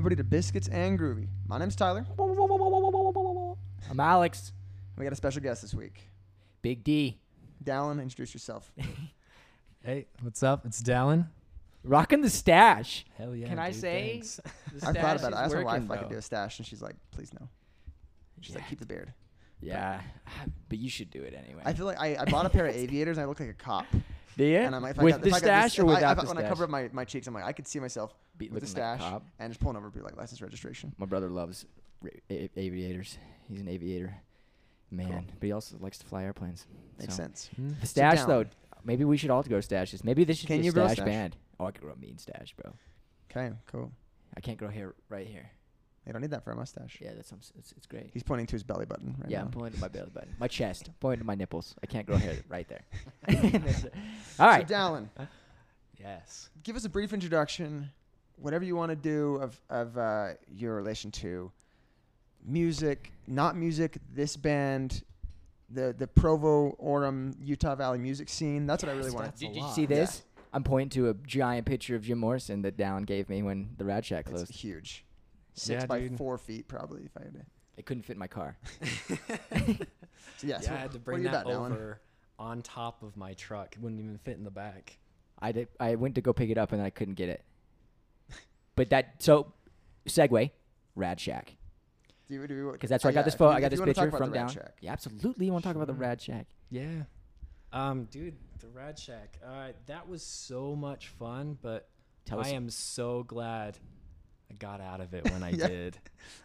welcome everybody to Biscuits and Groovy. My name's Tyler. I'm Alex. We got a special guest this week. Big D. Dallin, introduce yourself. Hey, what's up? It's Dallin. Rocking the stash. Hell yeah. Can I dude, say thanks. the I thought stash about it. is I asked my wife working, if I could bro. do a stash, and she's like, please no. She's like, Yeah. keep the beard. Yeah, but you should do it anyway. I feel like I, I bought a pair of aviators, and I look like a cop. Do you? And I'm like, if I with got, the if I got stash this, or if I- without if I- the When I stash? cover up my, my cheeks, I'm like, I could see myself Be with the looking like stash cop. and just pulling over, be like, license registration. My brother loves ra- a- aviators. He's an aviator, man. Cool. But he also likes to fly airplanes. Makes So- sense. Hmm? The stash down. though, maybe we should all go stashes. Maybe this should Can be you a grow stash, stash? band. Oh, I could grow a mean stash, bro. Okay, cool. I can't grow hair right here. You don't need that for a mustache. Yeah, that's it's, it's great. He's pointing to his belly button right yeah, now. I'm pointing to my belly button, my chest, I'm pointing to my nipples. I can't grow hair right there. All right. So, Dallin, Yes. give us a brief introduction, whatever you want to do of of uh, your relation to music, not music, this band, the the Provo Orem Utah Valley music scene. That's what I really Yes, want. that's to Did you see this? I'm pointing to a giant picture of Jim Morrison that Dallin gave me when the Rad Shack It's closed. huge, six Yeah, by dude. four feet probably. If I had to. It couldn't fit in my car. So yeah, yeah, so I had to bring that about, Dallin? over on top of my truck. It wouldn't even fit in the back. I did. I went to go pick it up and I couldn't get it. But that so, segue, Rad Shack, Do you, do you, because that's where oh, I got yeah, this photo. I got this picture from the Rad down. Shack. Yeah, absolutely. You want to talk about the Rad Shack? Yeah. Um, dude, the Rad Shack. Uh, that was so much fun, but Tell I us. am so glad I got out of it when I Yeah. did.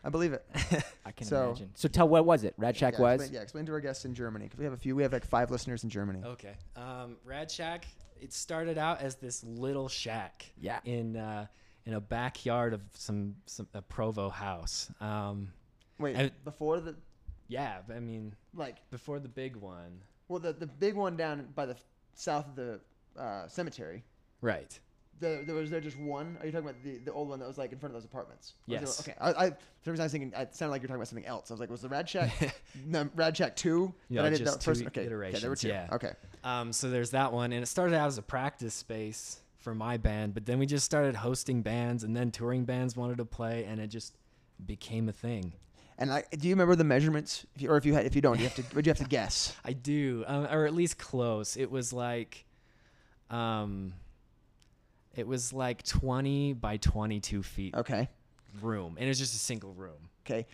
I believe it. I can So- imagine. So tell what was it? Rad Shack yeah, was. Explain, yeah, explain to our guests in Germany because we have a few. We have like five listeners in Germany. Okay. Um, Rad Shack. It started out as this little shack. Yeah. In uh, in a backyard of some some a Provo house. Um, Wait, I- before the yeah. I mean, like before the big one. Well, the the big one down by the south of the uh, cemetery. Right. The, there was there just one. Are you talking about the, the old one that was like in front of those apartments? Or was Yes. there- okay. I, I for some reason I was thinking it sounded like you're talking about something else. I was like, was the Rad Shack no, Rad Shack two? Yeah, that I did just that first. two Okay. Okay. There were two. yeah. Okay. Um, so there's that one, and it started out as a practice space for my band, but then we just started hosting bands, and then touring bands wanted to play, and it just became a thing. And I, do you remember the measurements? If you, or if you had, if you don't, you have to. Would you have to guess? I do, um, or at least close. It was like, um, it was like 20 by 22 feet Okay. room, and it was just a single room. Okay.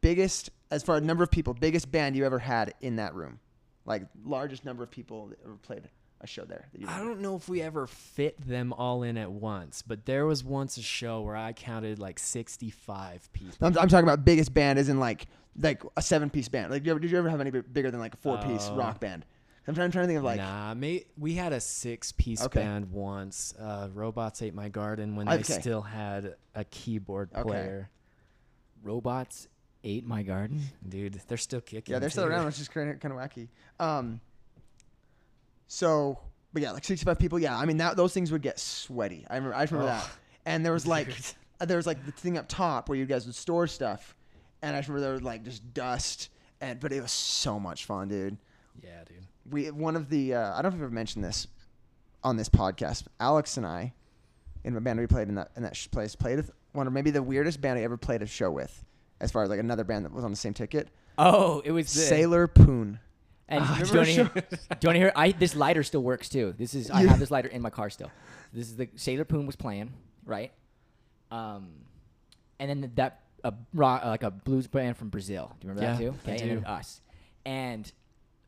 Biggest as far as number of people, biggest band you ever had in that room, like largest number of people that ever played a show there. That you I don't know if we ever fit them all in at once, but there was once a show where I counted like 65 people. I'm, I'm talking about biggest band, as in like like a seven piece band. Like, did you ever, did you ever have any bigger than like a four piece Uh, rock band? I'm trying, trying to think of like. nah, may, we had a six-piece Okay. band once. Uh, Robots ate my garden when Okay. they still had a keyboard Okay. player. Robots ate my garden. Dude, they're still kicking. Yeah, they're still around, which is kind of kind of wacky. Um. So, but yeah, like 65 people. Yeah, I mean that those things would get sweaty. I remember. I remember Oh. that. And there was like, uh, there was like the thing up top where you guys would store stuff, and I remember there was like just dust. And but it was so much fun, dude. Yeah, dude. we one of the uh, I don't know if I've ever mentioned this on this podcast. Alex and I, in my band we played in that in that sh- place, played with one of maybe the weirdest band I ever played a show with, as far as like another band that was on the same ticket. Oh, it was the, Sailor Poon. And Ah, do you remember want to hear? do you want to hear? I this lighter still works too. This is I You- have this lighter in my car still. This is the Sailor Poon was playing right, um, and then that a rock, like a blues band from Brazil. Do you remember that Yeah, too? I and then us, and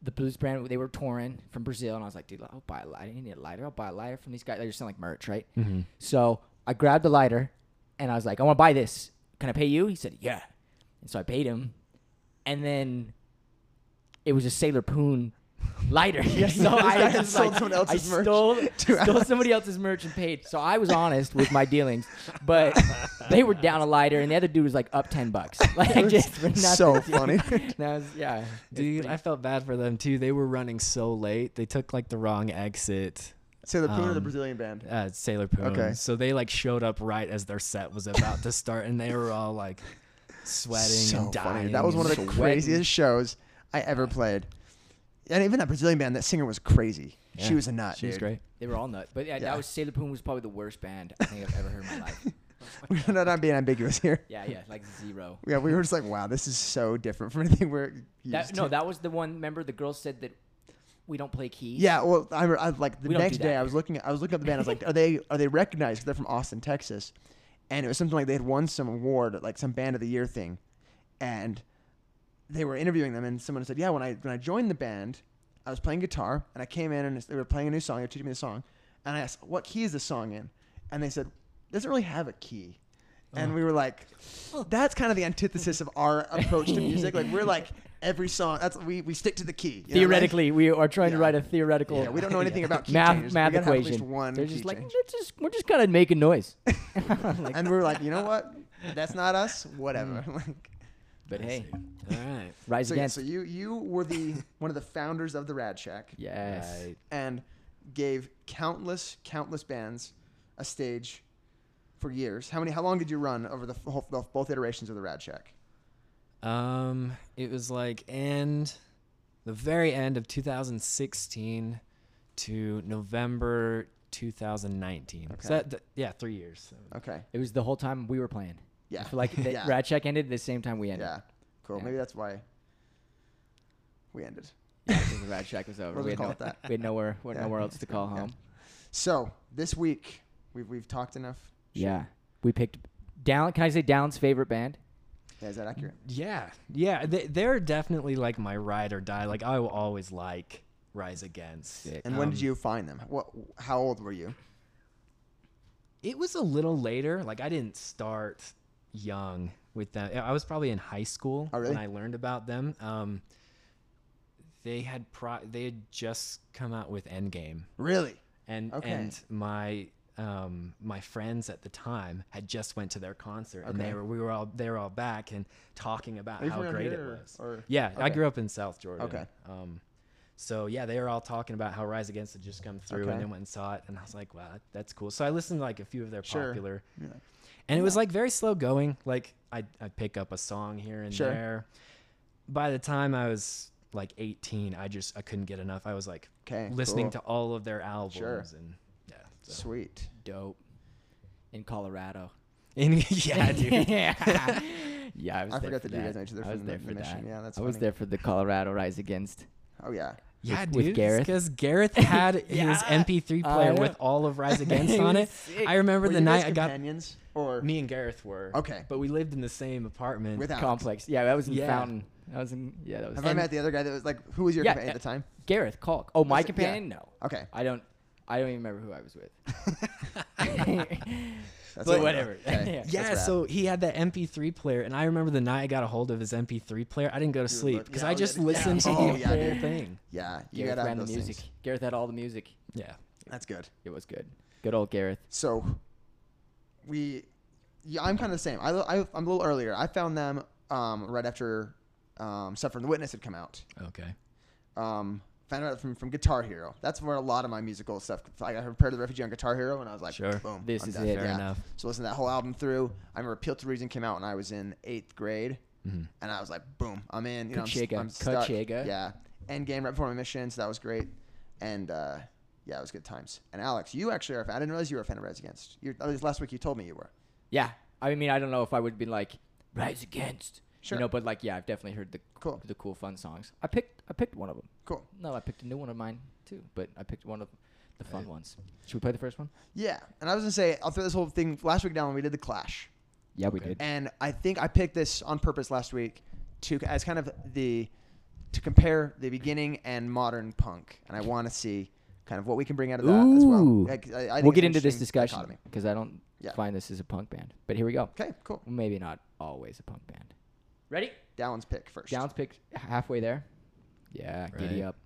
the blues band they were touring from Brazil, and I was like, dude, I'll buy a lighter. You need a lighter? I'll buy a lighter from these guys. They're just selling like merch, right? Mm-hmm. So I grabbed the lighter, and I was like, I want to buy this. Can I pay you? He said, yeah. And so I paid him, and then it was a Sailor Poon lighter. so I I had just sold like, someone else's I merch stole, stole somebody else's merch and paid. So I was honest with my dealings, but they were down a lighter, and the other dude was like up ten bucks, like It just for nothing. so funny. Was yeah, Dude, I felt bad for them too. They were running so late. They took like the wrong exit. Sailor Poon or the Um, Brazilian band? Uh, Sailor Poon. Okay. So they like showed up right as their set was about to start, and they were all like sweating so and funny. dying. That was one of the sweating. craziest shows I ever played. And even that Brazilian band, that singer was crazy. She was a nut. She was great. they were all nuts. But yeah, Yeah. that was Sailor Poon was probably the worst band I think I've ever heard in my life. we're not being ambiguous here. Yeah, yeah, like zero. Yeah, we were just like, wow, this is so different from anything we're used That, to. no, that was the one. Remember, the girl said that we don't play keys. Yeah, well, I, I like the We next day that I was looking at I was looking at the band. I was like, are they are they recognized? they're from Austin, Texas, and it was something like they had won some award, like some band of the year thing, and they were interviewing them, and someone said, yeah, when I when I joined the band, I was playing guitar, and I came in and they were playing a new song. They were teaching me the song, and I asked, what key is the song in? And they said, it doesn't really have a key. And we were like, that's kind of the antithesis of our approach to music. Like we're like every song. That's we, we stick to the key. you know, like- Theoretically, we are trying to write a theoretical. Yeah, we don't know anything about key math changes. math we gotta have at equation. one They're just like, change. "Let's just we're just kind of making noise. Like, and we were like, you know what? That's not us. Whatever. Mm. like, but hey, All right. rise so, yeah, so you you were the one of the founders of the Rad Shack yes. Right. and gave countless countless bands a stage for years. How many? How long did you run over the, whole, the both iterations of the Rad Shack? Um, it was like end, the very end of 2016 to November 2019. Okay. So that, th- yeah, three years. So. Okay. It was the whole time we were playing. Yeah. I feel like the Yeah. Rad Shack ended the same time we ended. Yeah. Cool. Yeah. Maybe that's why we ended. Yeah, because the Rad Shack was over. We'll we, had call no, that. we had nowhere, we had Yeah. nowhere else to call Yeah. home. So this week we've we've talked enough. shit. Yeah, we picked Down. Can I say Down's favorite band? Yeah, is that accurate? Yeah, yeah, they, they're definitely like my ride or die. Like I will always like Rise Against. Sick. And when did Um, you find them? What? How old were you? It was a little later. Like I didn't start young with them. I was probably in high school Oh, really? when I learned about them. Um, they had pro- they had just come out with Endgame, Really? and Okay. and my um my friends at the time had just went to their concert, and they were we were all they were all back and talking about how great it was. or- yeah, I grew up in South Jordan. Okay. Um, so yeah, they were all talking about how Rise Against had just come through, Okay. and then went and saw it, and I was like, wow, that's cool. So I listened to like a few of their Sure. popular, Yeah. And it was like very slow going. Like I I pick up a song here and Sure. there. By the time I was like 18, I just I couldn't get enough. I was like Okay. listening cool. to all of their albums Sure. and yeah. So. Sweet. Dope. In Colorado. And yeah, dude. yeah. yeah, I was I there forgot for that you guys that. know each other I was from there the- for the mission. that. Yeah, that's I was there for the Colorado Rise Against. Oh yeah. Yeah, with dude. Gareth? Because Gareth had his MP3 player know. with all of Rise Against on it. sick. I remember Were the night I got companions or me and Gareth were. Okay. But we lived in the same apartment. with Alex? Complex. Yeah, that was in Yeah. Fountain. That was in yeah, that was Have I met the other guy that was like who was your Yeah, companion at uh, the time? Gareth Kalk. Oh, my Was it- yeah. companion? No. Okay. I don't I don't even remember who I was with. That's but all I know. whatever. Okay. Yeah. yeah, so he had that MP3 player, and I remember the night I got a hold of his MP3 player, I didn't go to You were sleep because yeah, I just yeah, listened yeah. to Oh, the yeah, whole dude. thing. Yeah, you Gareth ran the music. things. Gareth had all the music. Yeah. That's good. It was good. Good old Gareth. So we, yeah, I'm kind of the same. I, I I'm a little earlier. I found them um, right after um, Sufferer and the Witness had come out. Okay. Um, found out from, from Guitar Hero. That's where a lot of my musical stuff. Like I heard the Refugee on Guitar Hero, and I was like, Sure. boom, This I'm is done. it. Fair Yeah. enough. So listen to that whole album through. I remember Appeal to Reason came out when I was in eighth grade, Mhm. and I was like, boom, I'm in. You know, I'm, I'm stuck. Yeah. Endgame right before my mission, so that was great, and uh, yeah, it was good times. And Alex, you actually are. A fan. I didn't realize you were a fan of Rise Against. You, at least last week you told me you were. Yeah. I mean, I don't know if I would be like Rise Against. Sure. You know, but like, yeah, I've definitely heard the Cool. the cool fun songs. I picked I picked one of them. Cool. No, I picked a new one of mine too, but I picked one of the fun Right. ones. Should we play the first one? Yeah, and I was gonna say I'll throw this whole thing last week down when we did the Clash, Yeah, we Okay. did. and I think I picked this on purpose last week to as kind of the to compare the beginning and modern punk, and I want to see kind of what we can bring out of that as well. Ooh. Like, I, I think we'll it's get an into this interesting discussion dichotomy. because I don't Yeah. find this as a punk band. But here we go. Okay, cool. Maybe not always a punk band. Ready? Dallin's pick first. Downs picked halfway there. Yeah, giddy Right. up.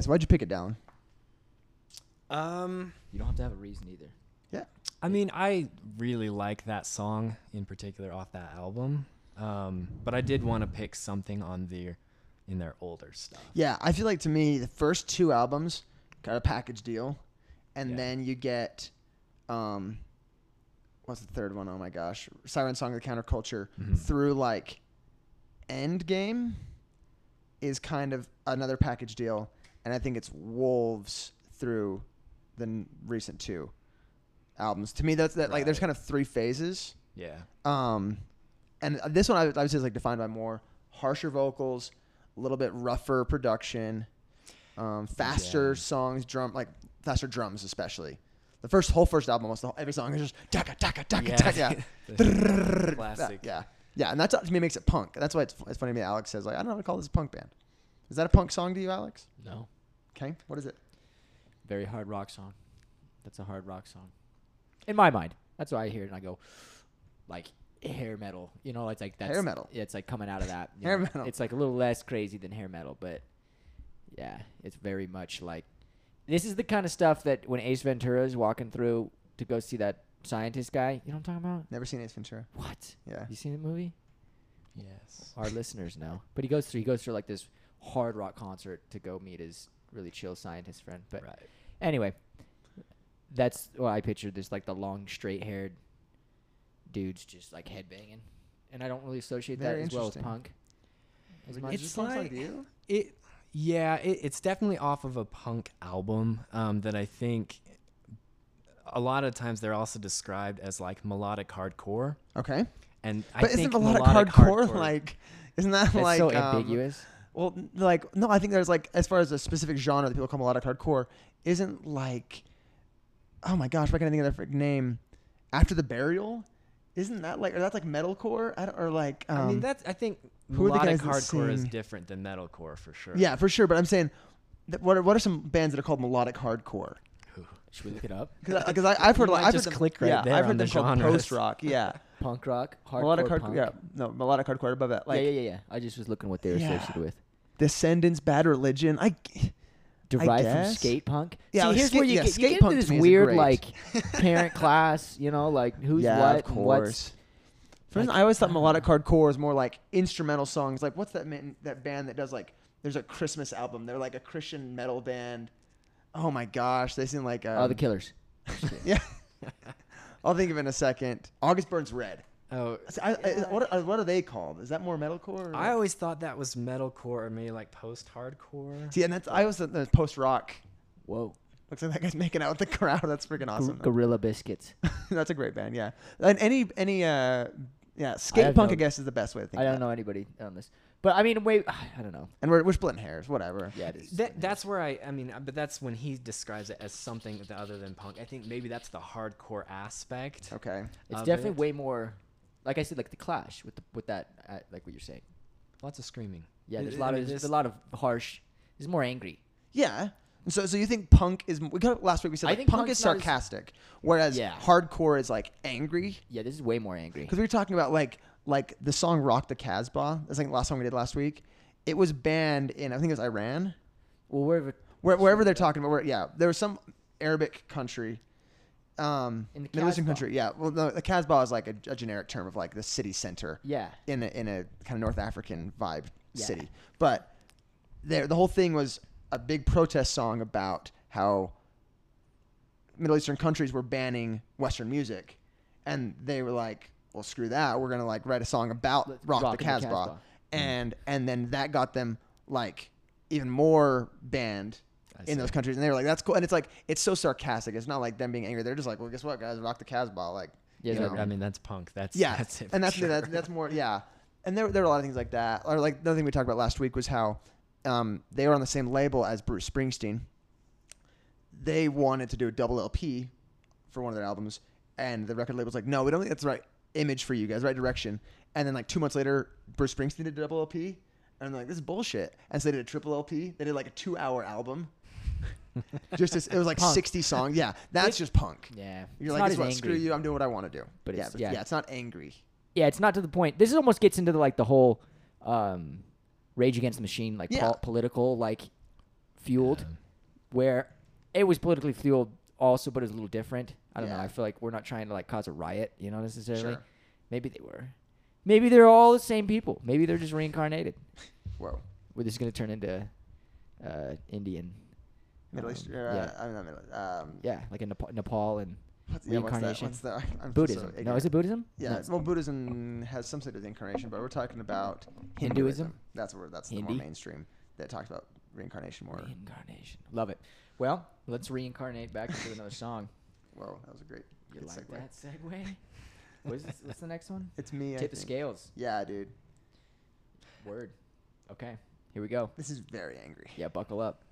Okay, so why'd you pick it down? Um, You don't have to have a reason either. Yeah. I mean, I really like that song in particular off that album. Um, but I did want to pick something on their in their older stuff. Yeah, I feel like to me the first two albums got a package deal, and Yeah. then you get, um, what's the third one? Oh my gosh, Siren Song of the Counterculture Mhm. through like Endgame is kind of another package deal, and I think it's Wolves through the n- recent two albums. To me, that's that like there's Right. kind of three phases. Yeah. Um, and this one I, would- I would say is like defined by more harsher vocals, a little bit rougher production, um, faster Yeah. songs, drum like faster drums especially. The first whole first album, almost the whole, every song is just taka taka taka Yeah. taka. Yeah. The classic. Yeah, yeah, and that's to me makes it punk. That's why it's, it's funny to me. Alex says like I don't know how to call this a punk band. Is that a punk song to you, Alex? No. Okay, what is it? Very hard rock song. That's a hard rock song. In my mind. That's why I hear it and I go, like hair metal. You know, it's like that's Hair metal. Yeah, it's like coming out of that. Hair know. metal. It's like a little less crazy than hair metal, but yeah, it's very much like this is the kind of stuff that when Ace Ventura is walking through to go see that scientist guy, you know what I'm talking about? Never seen Ace Ventura. What? Yeah. You seen the movie? Yes. Our listeners know. But he goes through he goes through like this hard rock concert to go meet his really chill scientist friend. But right. Anyway, that's what I pictured. This like the long, straight-haired dudes just like headbanging, and I don't really associate Very that as well as punk. As much. is It's this punk like- you? It yeah, it, it's definitely off of a punk album um, that I think a lot of times they're also described as like melodic hardcore. Okay, And I but think isn't melodic, melodic hardcore, like? Isn't that like so um, ambiguous. Well, like no, I think there's like as far as a specific genre that people call melodic hardcore isn't like, oh my gosh, why can't I think of their frick name? After the burial, isn't that like or that's like metalcore? I don't, or like um, I mean that's I think who are the melodic guys hardcore is different than metalcore for sure. yeah for sure. But I'm saying, that what are what are some bands that are called melodic hardcore? Should we look it up? Because I've heard like I've just heard them, click right yeah, there I've heard on the them called post rock. Yeah, Punk rock, hardcore melodic hardcore. Yeah, no melodic hardcore above that. Like yeah, yeah, yeah, yeah. I just was looking what they were Yeah. associated with. Descendents, Bad Religion. I Derived from guess. skate punk. Yeah, See, like here's skate- where you yeah, get, you skate get punk into to this me is weird great. like parent class. You know, like who's yeah, what, of and what's course. For instance, I always thought melodic hardcore is more like instrumental songs. Like what's that man, that band that does like? There's a Christmas album. They're like a Christian metal band. Oh my gosh, they seem like um, oh the Killers. yeah. I'll think of it in a second. August Burns Red. Oh, So I, I, what, are, what are they called? Is that more metalcore? Or? I always thought that was metalcore or maybe like post hardcore. see, and that's I was thought that post rock. Whoa. Looks like that guy's making out with the crowd. That's freaking Gor- awesome. Gorilla Biscuits. that's a great band. Yeah, and any any uh yeah skate have punk no- I guess is the best way to think. I don't that. know anybody on this, but I mean, wait, I don't know. And we're we're splitting hairs. Whatever. Yeah, it is. That, that's where I, I mean, uh, but that's when he describes it as something other than punk. I think maybe that's the hardcore aspect. Okay. It's definitely it. way more, like I said, like the Clash with the with that, uh, like what you're saying. Lots of screaming. Yeah, I- there's a I lot of there's this- a lot of harsh. There's more angry. Yeah. So, so you think punk is? We got last week. We said I like, think punk is not as- sarcastic, whereas Yeah. hardcore is like angry. Yeah, this is way more angry. Because we were talking about like like the song "Rock the Casbah." That's like the last song we did last week. It was banned in I think it was Iran, Well, wherever where, wherever they're talking about. Where, yeah, there was some Arabic country, um, In the Middle Eastern Casbah. country. Yeah, well, the, the Casbah is like a, a generic term of like the city center yeah, in a in a kind of North African vibe Yeah. city. But there, the whole thing was a big protest song about how Middle Eastern countries were banning Western music, and they were like, "Well, screw that. We're gonna like write a song about rock, rock the in the Casbah," Casbah. and and then that got them like even more banned. In those countries, and they were like, "That's cool," and it's like it's so sarcastic. It's not like them being angry. They're just like, "Well, guess what, guys? Rock the Casbah." Like, Yeah, you know. I mean, that's punk. That's Yeah, That's it. and that's sure. that's that's more yeah. And there there were a lot of things like that. Or like the thing we talked about last week was how um, they were on the same label as Bruce Springsteen. They wanted to do a double LP for one of their albums, and the record label's like, "No, we don't think that's the right image for you guys, right direction." And then like two months later, Bruce Springsteen did a double LP, and they're like, "This is bullshit." And so they did a triple LP. They did like a two-hour album. just as, it was like Punk. sixty songs. Yeah, that's just punk. yeah. You're It's like, not what? Screw you. I'm doing what I want to do." But yeah, but yeah. yeah, it's not angry. Yeah, it's not to the point. This almost gets into the like the whole um, Rage Against the Machine, like Yeah. pol- political, like fueled, Yeah. where it was politically fueled also, but it was a little different. I don't know. I feel like we're not trying to like cause a riot, you know, necessarily. Sure. Maybe they were. Maybe they're all the same people. Maybe they're just reincarnated. Whoa. We're just gonna turn into uh, Indian. Middle um, East. Uh, yeah, I'm not Middle. Um, yeah, like in Nepal, Nepal and What's, yeah, what's that? reincarnation. What's that? I'm Buddhism. So no, is it Buddhism? Yeah. No. Well, Buddhism has some sort of incarnation, but we're talking about Hinduism? Hinduism. That's where that's the more mainstream that talks about reincarnation more. Reincarnation. Love it. Well, let's reincarnate back into another song. Whoa, that was a great. You good like segue. that segue? What's, this, what's the next one? It's me. I Tip the think. scales. Yeah, dude. Word. Okay, here we go. This is very angry. Yeah, buckle up.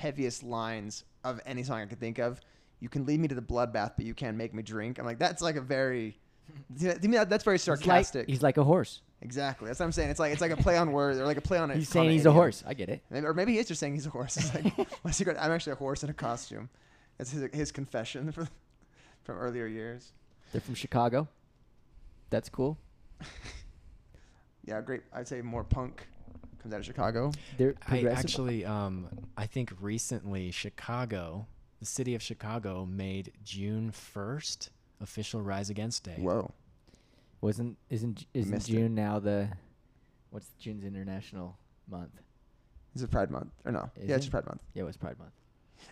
Heaviest lines of any song I could think of. You can lead me to the bloodbath, but you can't make me drink. I'm like, that's like a very. To me, that- that's very He's like, sarcastic. he's like a horse. exactly. That's what I'm saying. It's like it's like a play on words or like a play on. A, He's saying he's a horse. I get it. Maybe, or maybe he's just saying he's a horse. It's like, he got? I'm actually a horse in a costume. That's his, his confession from, from earlier years. They're from Chicago. That's cool. yeah, great. I'd say more punk comes out of Chicago. They're I actually, um, I think recently Chicago, the city of Chicago, made June first official Rise Against Day. Whoa. wasn't isn't isn't Missed it. June now the what's June's international month? Is it Pride Month or no? Is yeah, it's? Pride Month. Yeah, it was Pride Month.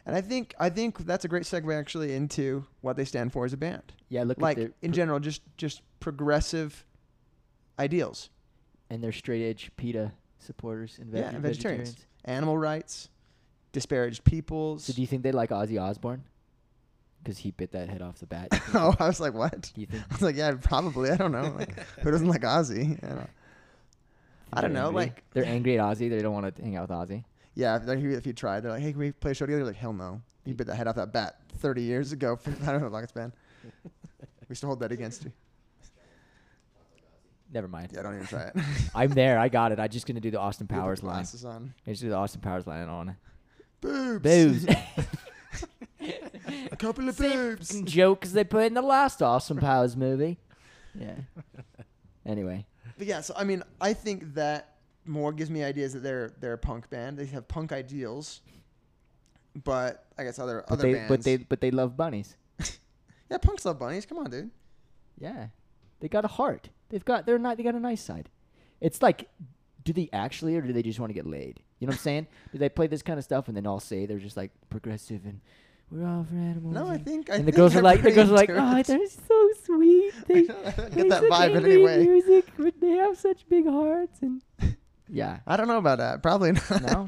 And I think I think that's a great segue actually into what they stand for as a band. Yeah, look like at their in pro- general, just just progressive ideals, and their straight edge PETA supporters and, veg- Yeah, and vegetarians. vegetarians. animal rights, disparaged peoples. So do you think they like Ozzy Osbourne? Because he bit that head off the bat. oh, I was like, what? Do you think? I was like, yeah, probably. I don't know. Like, who doesn't like Ozzy? I don't, I don't know, angry? like- they're angry at Ozzy. They don't want to hang out with Ozzy. yeah, if, like, if you tried, they're like, hey, can we play a show together? Like, hell no. You bit that head off that bat 30 years ago. I don't know how long it's been. We still hold that against you. Never mind. Yeah, don't even try it. I'm there. I got it. I'm just gonna do the Austin You have the Powers line. glasses on. I just do the Austin Powers line. I don't. Boobs. A couple of Same boobs. fucking jokes they put in the last Austin Powers movie. Yeah. Anyway, But yeah, so I mean, I think that more gives me ideas that they're they're a punk band. They have punk ideals, but I guess other but other they bands. but they but they love bunnies. yeah, punks love bunnies. Come on, dude. Yeah, they got a heart. They've got they're not they got a nice side. It's like, do they actually or do they just want to get laid? You know what I'm saying? do they play this kind of stuff and then all say they're just like progressive and we're all for animals? No, I think I and the think girls are like the girls are like, into oh, they're so sweet. They, I don't they get that vibe angry anyway. Music, but they have such big hearts and yeah. I don't know about that. Probably not. No,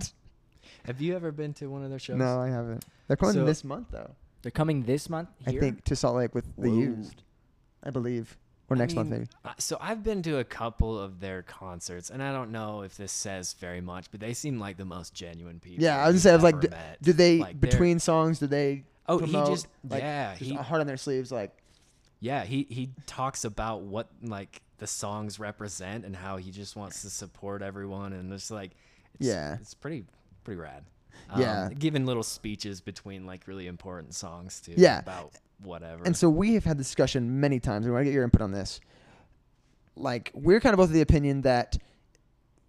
Have you ever been to one of their shows? No, I haven't. They're coming So- this month though. they're coming this month. I think to Salt Lake with the used. I believe, or I next month maybe. uh, So I've been to a couple of their concerts, and I don't know if this says very much, but they seem like the most genuine people. Yeah, I was gonna say, I was like, ever d- met. Did they Like, between songs? Did they? Oh, promote, he just like, yeah, just he a heart on their sleeves, like yeah he he talks about what like the songs represent and how he just wants to support everyone, and it's like it's, Yeah. it's pretty pretty rad. Um, yeah. giving little speeches between like really important songs too. Yeah. about whatever. And so we have had discussion many times. We want to get your input on this. Like we're kind of both of the opinion that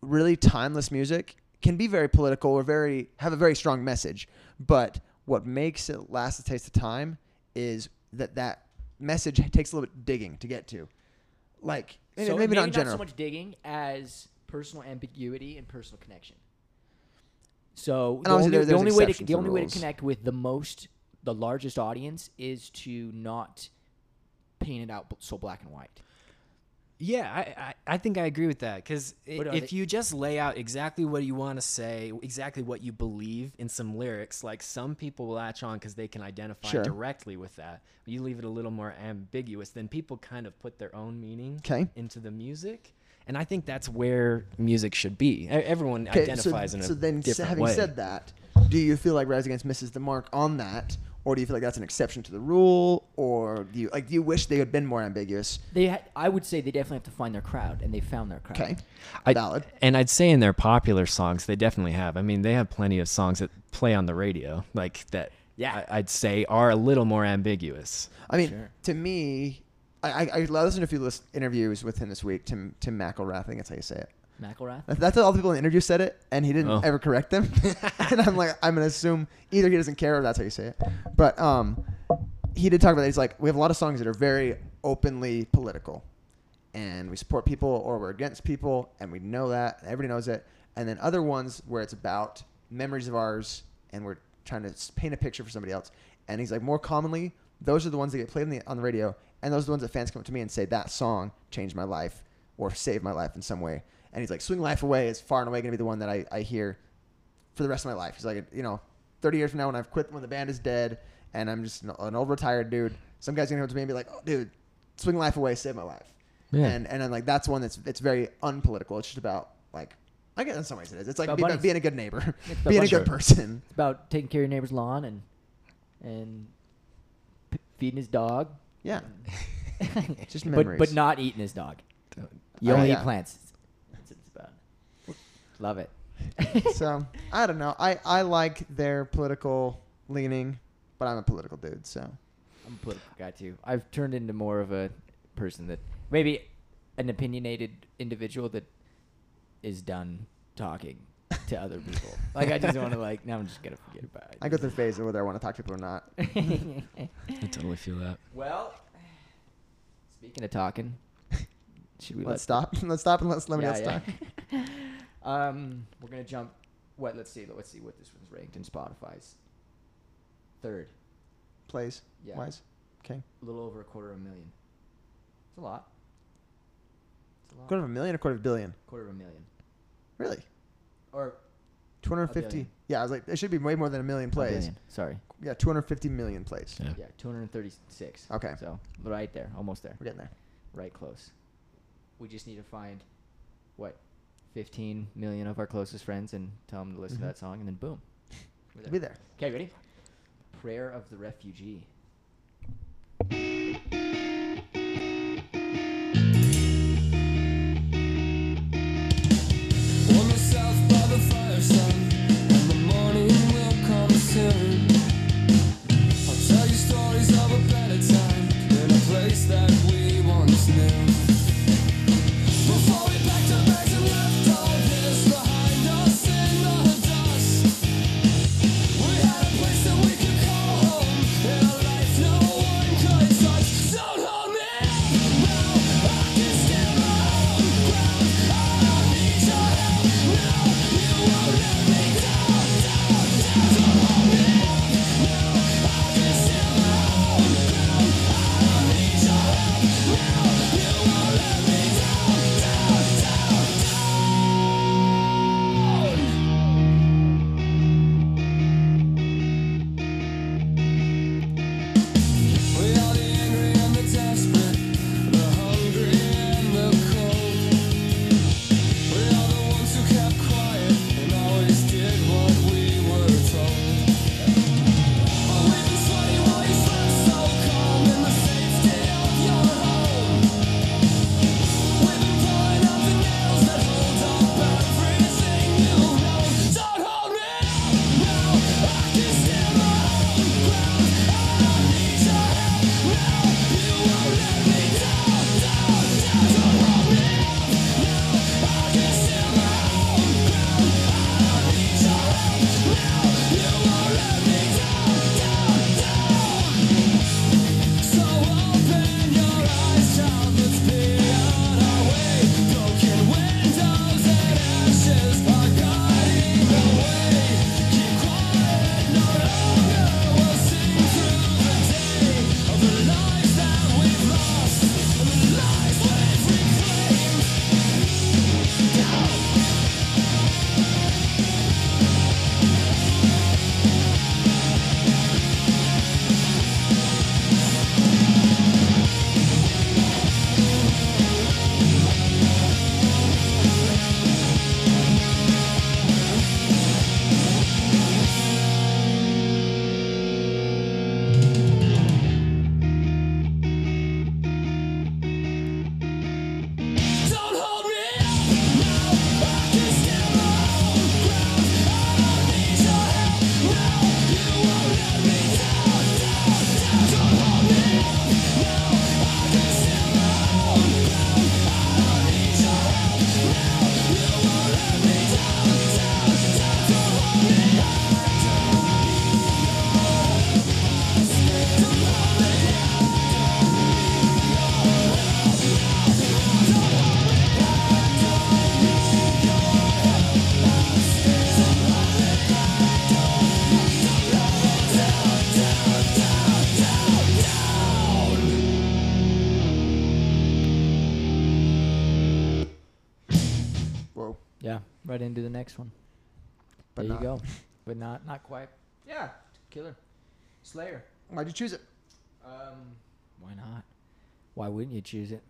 really timeless music can be very political or very have a very strong message, but what makes it last the taste of time is that that message takes a little bit digging to get to. Like maybe, So maybe not in general. so much digging as personal ambiguity and personal connection. So the only, there- the only way to exceptions the to only way to connect with the most the largest audience is to not paint it out so black and white. Yeah, I, I, I think I agree with that because if they- you just lay out exactly what you want to say, exactly what you believe in some lyrics, like some people will latch on because they can identify Sure. directly with that. You leave it a little more ambiguous, then people kind of put their own meaning 'Kay. into the music. And I think that's where music should be. E- Everyone Okay, identifies so, in a so then different having way. said that, do you feel like Rise Against misses the mark on that, or do you feel like that's an exception to the rule, or do you like do you wish they had been more ambiguous? They ha- I would say they definitely have to find their crowd, and they found their crowd. Okay, I- valid. And I'd say in their popular songs, they definitely have. I mean, they have plenty of songs that play on the radio, like that. Yeah. I, I'd say are a little more ambiguous. I mean, Sure. to me, I, I, I listened to a few lis- interviews with him this week. Tim Tim McIlrath, I think that's how you say it. McIlrath. That's how all the people in the interview said it, and he didn't Oh. ever correct them. and I'm like, I'm gonna assume either he doesn't care or that's how you say it. But um, he did talk about that. He's like, we have a lot of songs that are very openly political, and we support people or we're against people, and we know that, and everybody knows it. And then other ones where it's about memories of ours, and we're trying to s- paint a picture for somebody else. And he's like, more commonly, those are the ones that get played on the, on the radio, and those are the ones that fans come up to me and say that song changed my life or saved my life in some way. And he's like, Swing Life Away is far and away going to be the one that I, I hear for the rest of my life. He's like, you know, 30 years from now when I've quit, when the band is dead, and I'm just an- an old retired dude, some guy's going to come up to me and be like, oh, dude, Swing Life Away saved my life. Yeah. And, and I'm like, that's one that's it's very unpolitical. It's just about, like, I guess in some ways it is. It's like About be- bunnies. being a good neighbor, being a good person. It's about taking care of your neighbor's lawn and and p- feeding his dog. Yeah. Just but memories. but not eating his dog. Oh, you Oh, only yeah. eat plants. That's what it's about. Love it. so I don't know. I, I like their political leaning, but I'm a political dude, so I'm a political guy too. I've turned into more of a person that maybe an opinionated individual that is done talking to other people. Like I just want to like now I'm just gonna forget about it. I go through a phase of whether I want to talk to people or not. I totally feel that. well, speaking of talking, should we Let's let stop. Let's stop and let's let me Yeah, else yeah. talk. um, we're gonna jump. What? Let's see. Let's see what this one's ranked in Spotify's. Third. Plays. Yeah. Wise. Okay. A little over a quarter of a million. It's a lot. It's a lot. Quarter of a million or quarter of a billion? quarter of a million. Really? Or 250. billion. Yeah, I was like, it should be way more than a million a plays. billion, Sorry. Yeah, 250 million plays. Yeah. Yeah, 236. Okay. So right there, almost there. We're getting there. Right close. We just need to find what 15 million of our closest friends and tell them to listen Mhm. to that song, and then boom, we're We'll be there. Okay, ready? Prayer of the refugee. Next one. But there not. you go. But not not quite. Yeah, killer. Slayer. Why'd you choose it? Um, why not? Why wouldn't you choose it?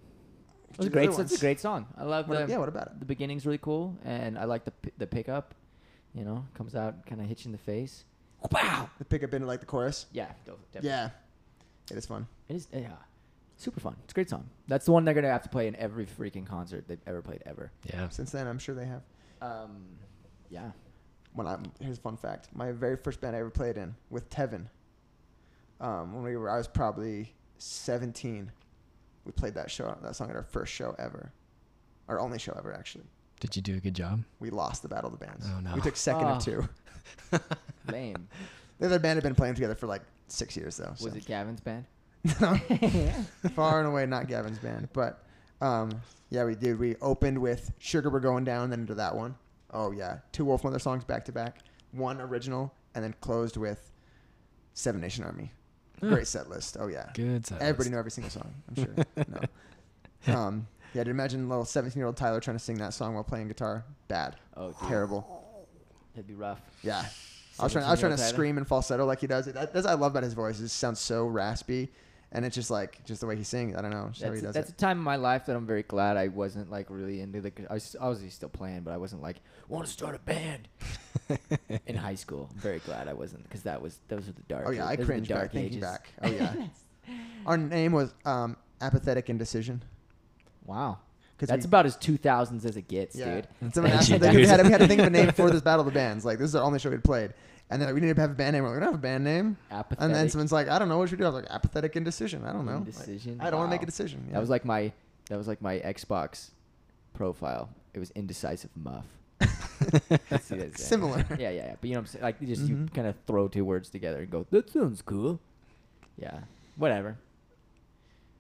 It's a great. other It's a great song. I love What, the yeah, what about it? the beginning's really cool, and I like the pi- the pickup. You know, comes out kind of hits you in the face. Wow. The pickup into like the chorus? Yeah, definitely. Yeah. It is fun. It is. Yeah, super fun. It's a great song. That's the one they're gonna have to play in every freaking concert they've ever played ever. Yeah. Since then, I'm sure they have. Um, yeah. When I here's a fun fact: my very first band I ever played in with Tevin. Um, when we were, I was probably 17. We played that show, that song at our first show ever, our only show ever actually. Did you do a good job? We lost the battle of the bands. Oh, no. We took second Oh. of two. Lame. The other band had been playing together for like six years though. Was so. it Gavin's band? No. Far and away not Gavin's band, but um, yeah, we did. We opened with "Sugar We're Going Down," then into that one. Oh yeah, two Wolfmother songs back to back, one original, and then closed with Seven Nation Army. Great set list. Oh yeah, Good. set everybody list. knew every single song. I'm sure. no. Um, yeah, to imagine little 17 year old Tyler trying to sing that song while playing guitar. Bad. Oh, dude. Terrible. It'd be rough. Yeah. I was trying. I was trying to Tyler? scream in falsetto like he does. That, that's what I love about his voice. It sounds so raspy, and it's just like just the way he sings. I don't know. Just how he That's, does that's it. a time in my life that I'm very glad I wasn't like really into the. I was obviously still playing, but I wasn't like want to start a band in high school. I'm very glad I wasn't because that was those were the dark. Oh yeah, I those cringe dark back thinking ages. back. Oh yeah. Our name was um, apathetic indecision. Wow, 'Cause that's we- about as 2000s as it gets, Yeah. dude. And someone asked me, like, we, had, we had to think of a name for this battle of the bands. Like this is the only show we'd played, and then like, we need to have a band name. We're like, we don't have a band name. Apathetic. And then someone's like, I don't know what should we do. I was like, apathetic indecision. I don't know. Like, Indecision? I don't want to make a decision. That was like my that was like my Xbox profile. It was indecisive muff. Let's see that. Similar. Yeah, yeah, yeah. But you know what I'm saying? Like you just you Mhm. kind of throw two words together and go, that sounds cool. Yeah. Whatever.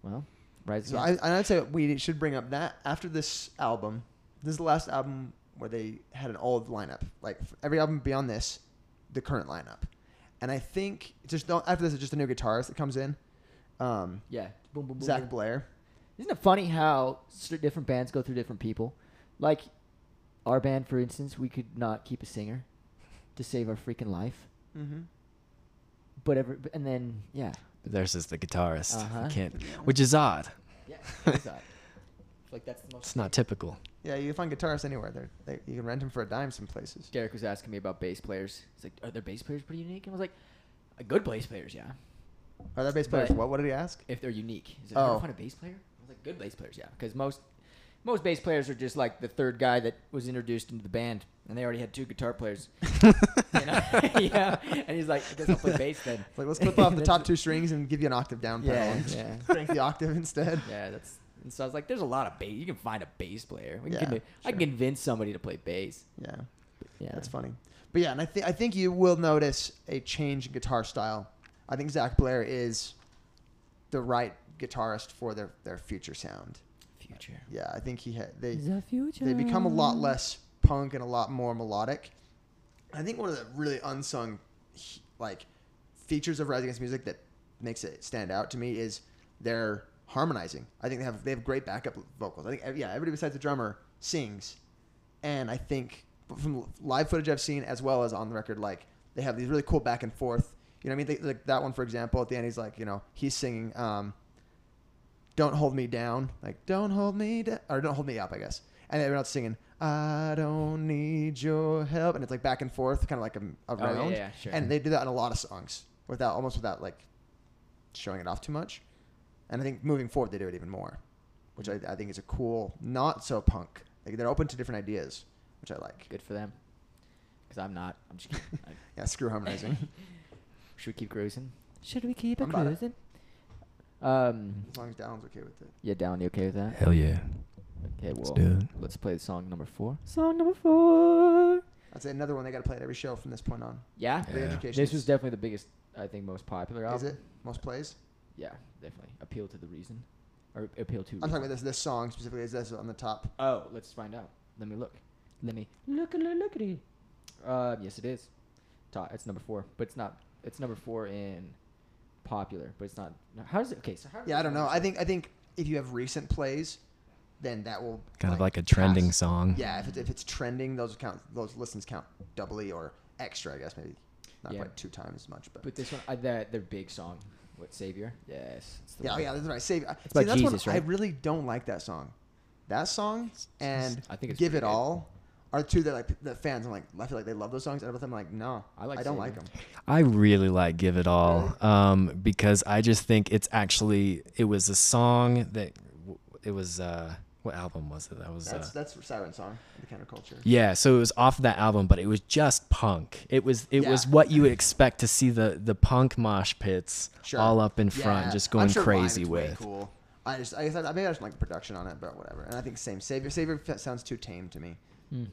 Well, right. So I, I'd say we should bring up that after this album. This is the last album where they had an old lineup. Like every album beyond this, the current lineup. And I think just don't, after this, it's just a new guitarist that comes in. Um, yeah. Boom, boom, boom, Zach boom. Blair. Isn't it funny how different bands go through different people? Like our band, for instance, we could not keep a singer to save our freaking life. Mm-hmm. But every, and then yeah, But there's just the guitarist. Uh-huh. can't, which is odd. yeah. it's odd. like that's the most. It's not typical. Yeah, you can find guitarists anywhere. They're, they, you can rent them for a dime some places. Derek was asking me about bass players. He's like, "Are their bass players pretty unique?" And I was like, "Uh, "Good bass players, yeah. Are there bass players? But- What? What did he ask? If they're unique." Like, "You Oh. ever find a bass player?" I was like, "Good bass players, yeah." Because most most bass players are just like the third guy that was introduced into the band, and they already had two guitar players. you know? yeah. And he's like, "I guess I'll play bass then." It's like let's clip off the top two strings and give you an octave down pedal. Yeah, yeah. Crank the octave instead. Yeah, that's. And so I was like, "There's a lot of bass. You can find a bass player. We can Yeah, convi- I can convince somebody to play bass." Yeah. Yeah, That's funny. But yeah, and I think I think you will notice a change in guitar style. I think Zach Blair is the right guitarist for their, their future sound. Future. Yeah, I think he had they The future. they become a lot less punk and a lot more melodic. I think one of the really unsung like features of Rise Against Music that makes it stand out to me is their harmonizing. I think they have they have great backup vocals. I think yeah, everybody besides the drummer sings, and I think from live footage I've seen as well as on the record, like they have these really cool back and forth. You know what I mean? They, like that one for example. At the end, he's like, you know, he's singing. Um, don't hold me down, like don't hold me down, or don't hold me up, I guess. And everyone else singing, I don't need your help, and it's like back and forth, kind of like a, a Oh, yeah, yeah, sure. And they do that in a lot of songs without almost without like showing it off too much. And I think moving forward, they do it even more, which I, I think is a cool, not so punk. Like they're open to different ideas, which I like. Good for them. Because I'm not. I'm just kidding. I- Yeah, screw harmonizing. Should we keep cruising? Should we keep I'm about it. cruising? Um, as long as Down's okay with it. yeah, down. You okay with that? Hell yeah. Okay, well, Let's do it. let's play song number four. Song number four. I'd say another one they got to play at every show from this point on. Yeah. The Yeah. education. This was definitely the biggest, I think, most popular album. Is it most plays? Yeah, definitely. Appeal to the reason, or appeal to. I'm talking about this this song specifically. Is this on the top? Oh, let's find out. Let me look. Let me look at look at it. Uh, yes, it is. Top. It's number four, but it's not. It's number four in popular, but it's not. no, How does it? Okay, so how? Yeah, I don't know. I think I think if you have recent plays, then that will Kind of like a trending pass. song. Yeah, if it's, if it's trending, those count those listens count doubly or extra. I guess maybe not Yeah. quite two times as much, but, But this one, uh, that their big song, what Savior? Yes. it's the yeah, oh, one. yeah, that's right. Save. It's see, about that's one- Jesus, I right? really don't like that song. That song and I think it's Give It good. All are two that like the fans. I'm like, I feel like they love those songs. And other them, I'm like, no, I like I don't Savior. like them. I really like Give It All um, because I just think it's actually it was a song that w- it was uh, what album was it? That was That's uh, that's Siren Song, the counterculture. yeah. So it was off that album, but it was just punk. It was it was what you would expect to see the the punk mosh pits Sure. all up in front, Yeah, just I'm going sure live crazy it's way with. Cool. I just, I guess, I maybe I just like the production on it, but whatever. And I think same Savior. Savior sounds too tame to me. Hmm.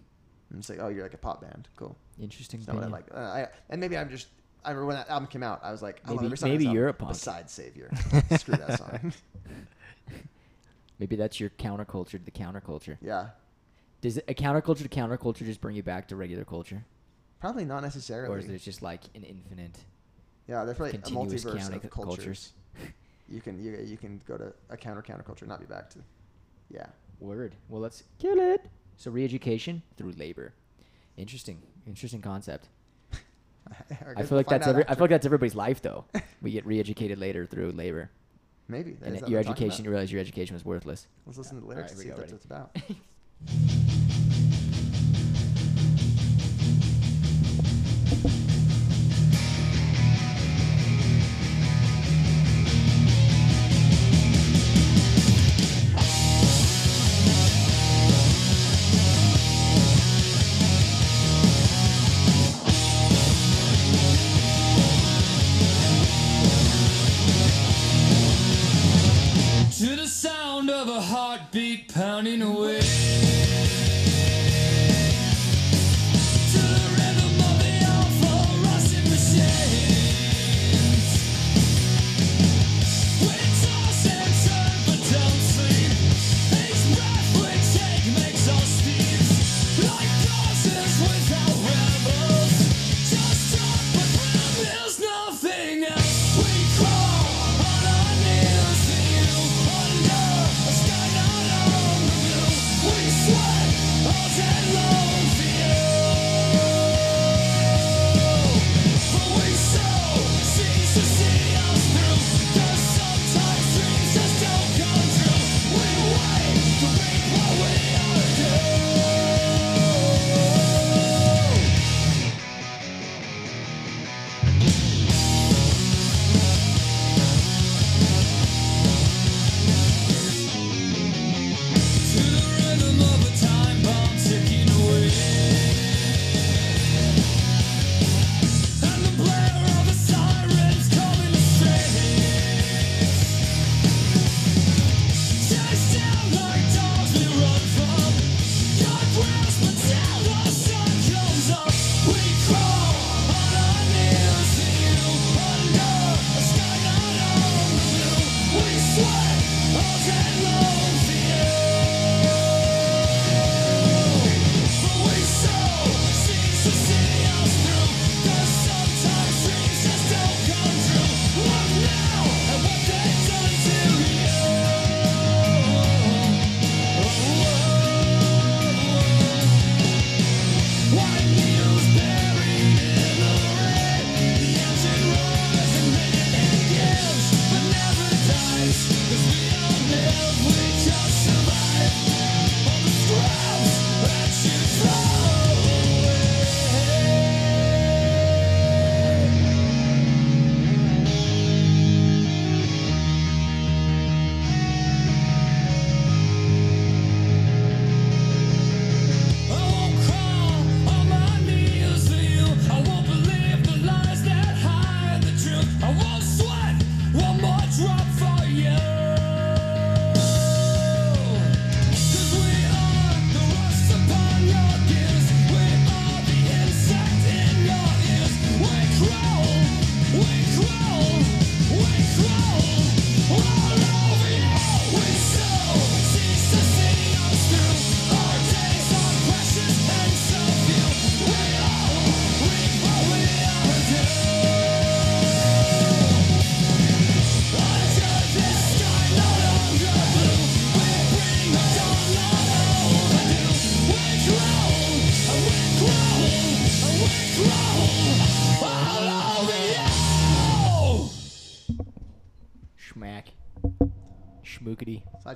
And it's like, oh, you're like a pop band. Cool. Interesting. It's not what I opinion. like. Uh, I, and maybe I'm just. I remember when that album came out, I was like, I Maybe- every maybe you're album a punk. Besides Savior. Screw that song. Maybe that's your counterculture to the counterculture. yeah. Does a counterculture to counterculture just bring you back to regular culture, Probably not necessarily. or is it just like an infinite? yeah, there's probably a multiverse of cultures? cultures. You can you, you can go to a counter counterculture, and not be back to. Yeah. Word. Well, let's kill it. So re-education through labor. Interesting. Interesting concept. I feel like that's every, I feel like that's everybody's life though. we get re-educated later through labor, maybe. that and is it- what your education, you realize your education was worthless. Let's listen to the lyrics right, and see we what that's what it's about. heartbeat pounding away.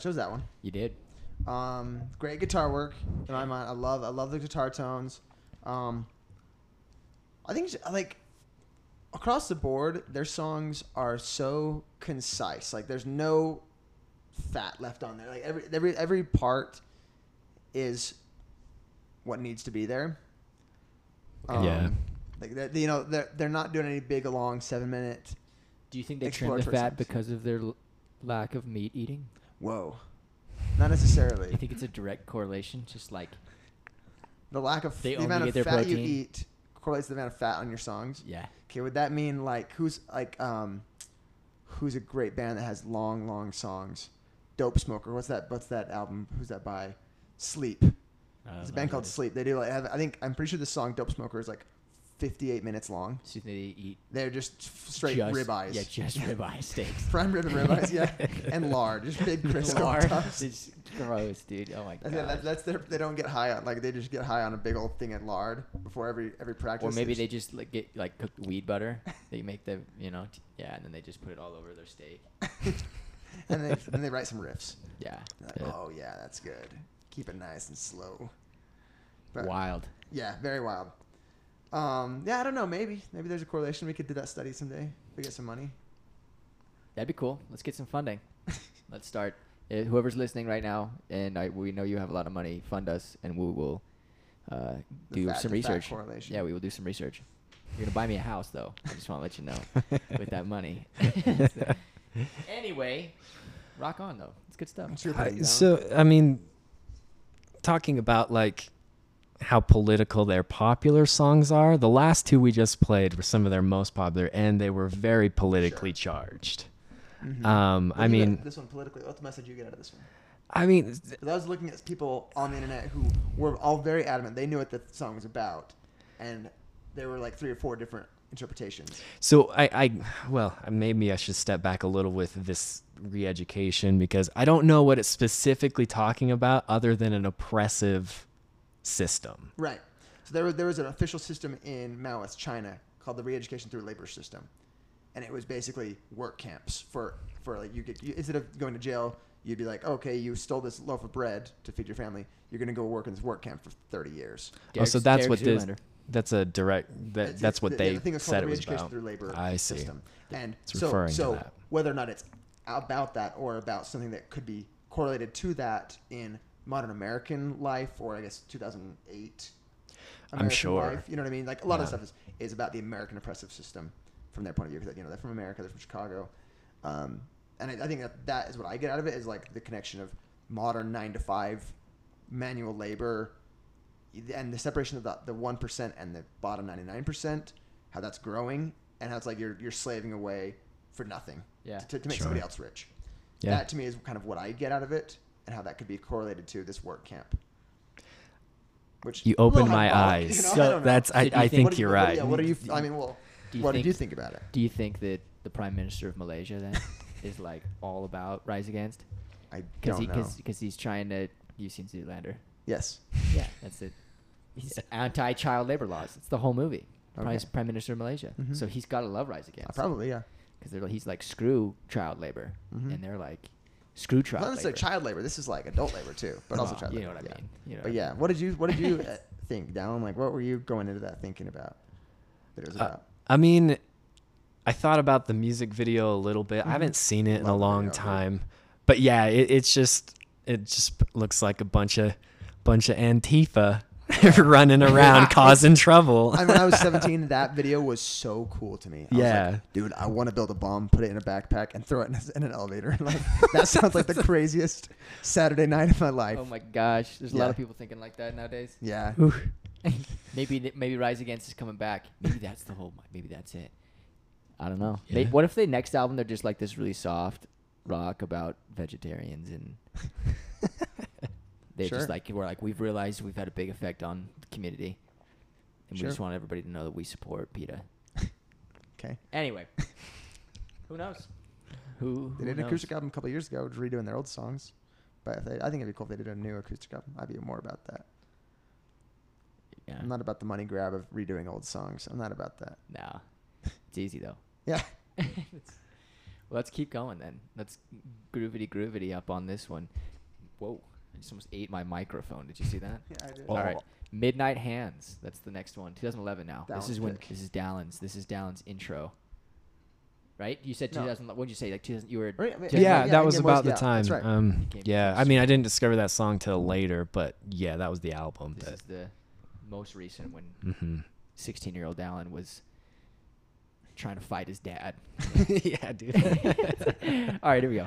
Chose that one. You did. Um, great guitar work in my mind. I love I love the guitar tones. Um, I think like across the board, their songs are so concise. Like there's no fat left on there. Like every every every part is what needs to be there. Um, Yeah. Like they're, you know they're they're not doing any big long seven minute. Do you think they trim the fat because of their l- lack of meat eating? Whoa, not necessarily. You think it's a direct correlation? Just like the lack of They the only amount get of their fat you protein? eat correlates to the amount of fat on your songs. Yeah. Okay, would that mean like who's like um, who's a great band that has long, long songs? Dope Smoker. What's that? What's that album? Who's that by? Sleep. It's a band called Sleep. They do like have, I think I'm pretty sure this song Dope Smoker is like 58 minutes long. So they eat They're just f- straight just, ribeyes. Yeah, just ribeye steaks. Prime rib and ribeyes, yeah, and lard, just big Crisco Lard. tubs. It's gross, dude. Oh my That's, god. yeah, that, that's their. They don't get high on like they just get high on a big old thing of lard before every every practice. or maybe They they just like get like cooked weed butter. they make the you know t- yeah, and then they just put it all over their steak. just- and they and they write some riffs. Yeah. Like, Yeah. oh yeah, that's good. Keep it nice and slow. But, Wild. Yeah, very wild. Um, yeah, I don't know. Maybe maybe there's a correlation. We could do that study someday. If we get some money. That'd be cool. Let's get some funding. Let's start. Uh, whoever's listening right now, and I, we know you have a lot of money, fund us, and we will uh, do fat- some research. correlation. Yeah, we will do some research. You're gonna buy me a house, though. I just want to let you know with that money. anyway, rock on though. It's good stuff. I- thing, you know? so I mean, talking about like how political their popular songs are, the last two we just played were some of their most popular, and they were very politically charged. Mhm. Um, I do you get mean, this one politically. What's the message you get out of this one? I mean, I was looking at people on the internet who were all very adamant. They knew what the song was about, and there were like three or four different interpretations. So I, I, well, maybe I should step back a little with this re-education because I don't know what it's specifically talking about other than an oppressive system. Right. So there was there was an official system in Maoist China called the re-education through labor system, and it was basically work camps for for like you get you, instead of going to jail, you'd be like, okay, you stole this loaf of bread to feed your family. You're gonna go work in this work camp for 30 years. oh, so that's Derek what this. Zoolander. That's a direct. That, It's- that's it's- what the- they the thing said it was about. through labor I see. system. And It's so referring to so that. whether or not it's about that or about something that could be correlated to that in modern American life or I guess 2008 I'm American sure. life, you know what I mean? Like a lot of stuff is, is about the American oppressive system from their point of view because you know they're from America, they're from Chicago, um, and I, I think that that is what I get out of it is like the connection of modern nine to five manual labor and the separation of the the one percent and the bottom ninety nine percent, how that's growing and how it's like you're you're slaving away for nothing Yeah. to, to make Sure. somebody else rich. Yeah. That to me is kind of what I get out of it and how that could be correlated to this work camp. Which You opened my hyperbolic, eyes. you know? I So don't know. that's. I, do you I think- think What do you- you're what- right. Yeah, what do you? I mean, well, Do you what think, did you think about it? Do you think that the prime minister of Malaysia then is like all about Rise Against? I Because don't he, know. because he's trying to. You've seen Zoolander. yes. Yeah, that's it. He's anti-child labor laws. It's the whole movie. Prime, Okay. Prime Minister of Malaysia. Mhm. So he's got to love Rise Uh, Against. probably, yeah. Because he's like screw child labor, Mhm. and they're like screw child Not labor. necessarily child labor. This is like adult labor too, but also Well, child you labor. know what I yeah. mean. You know But what I yeah, what did you what did you uh, think, Down? Like, what were you going into that thinking about? That it was Uh. I mean, I thought about the music video a little bit. I Mhm. haven't seen it in a long video, dude. time, but yeah, it, it's just it just looks like a bunch of bunch of Antifa running around causing trouble. I mean, when I was 17, that video was so cool to me. I Yeah. was like, dude, I want to build a bomb, put it in a backpack, and throw it in, a, in an elevator. Like that sounds like the craziest Saturday night of my life. Oh my gosh, there's a lot of people thinking like that nowadays. Yeah. Maybe maybe Rise Against is coming back. Maybe that's the whole. Maybe that's it. I don't know. Yeah. May- what if the next album they're just like this really soft rock about vegetarians and they Sure. just like we're like we've realized we've had a big effect on the community, and Sure. we just want everybody to know that we support PETA. Okay. Anyway, who knows? Who, They who did an acoustic album a couple years ago, redoing their old songs. But if they, I think it'd be cool if they did a new acoustic album. I'd be more about that. Yeah. I'm not about the money grab of redoing old songs. I'm not about that. Nah, it's easy though. Yeah. Well, let's keep going then. Let's groovity groovity up on this one. Whoa! I just almost ate my microphone. Did you see that? Yeah, I did. All right. Oh. Midnight Hands. That's the next one. 2011 now. this is when pick. this is Dallin's. This is Dallin's intro. Right? You said No. 2000. What did you say? Like 2000. You were. Right, I mean, Just Yeah, that was Boys, about the yeah, time. that's right. Um, yeah, I mean, I didn't discover that song till later, but yeah, that was the album. This That, is the most recent when hmm 16 year old Dallin was trying to fight his dad. yeah, dude. All right, here we go.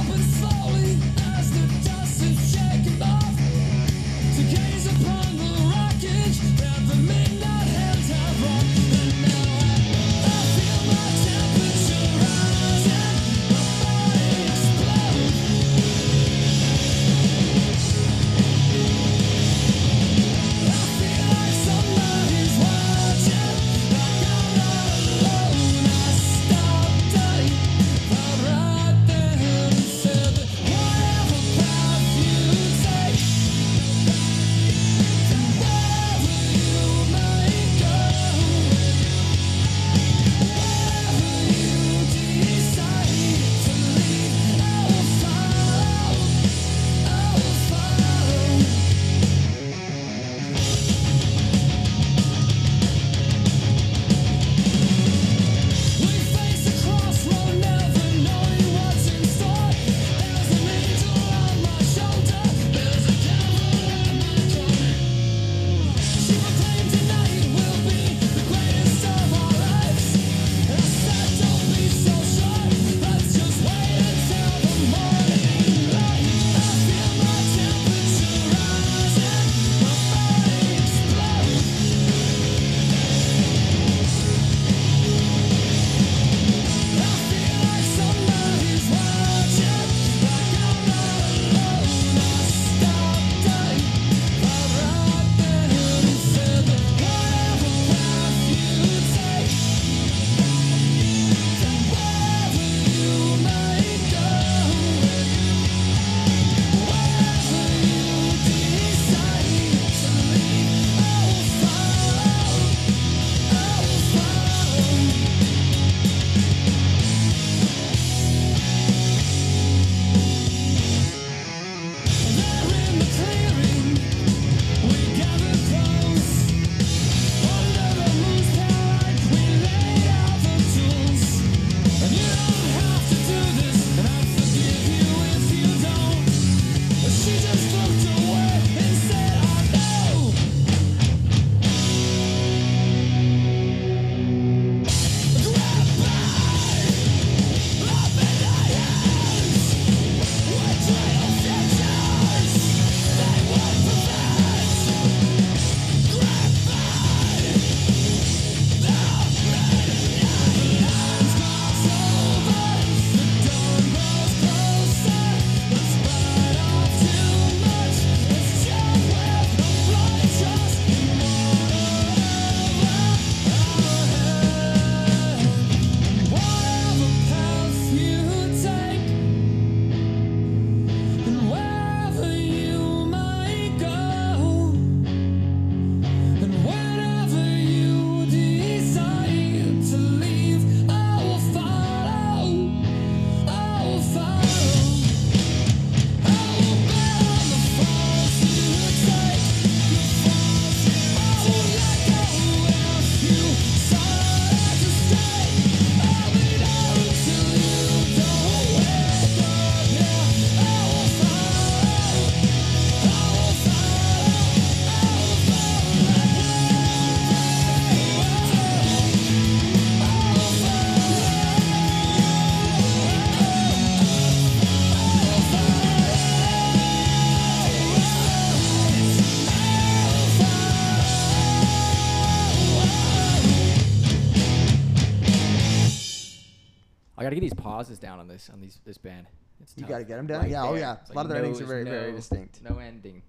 Is down on this on these this band. It's you gotta get them down. Right yeah, oh, there. oh yeah. It's a lot of their endings are very no, very distinct. No ending,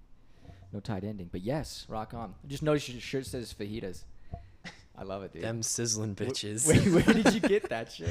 no tight ending. But yes, rock on. I just noticed your shirt says fajitas. I love it, dude. Them sizzling bitches. Wait, where, did you get that shit?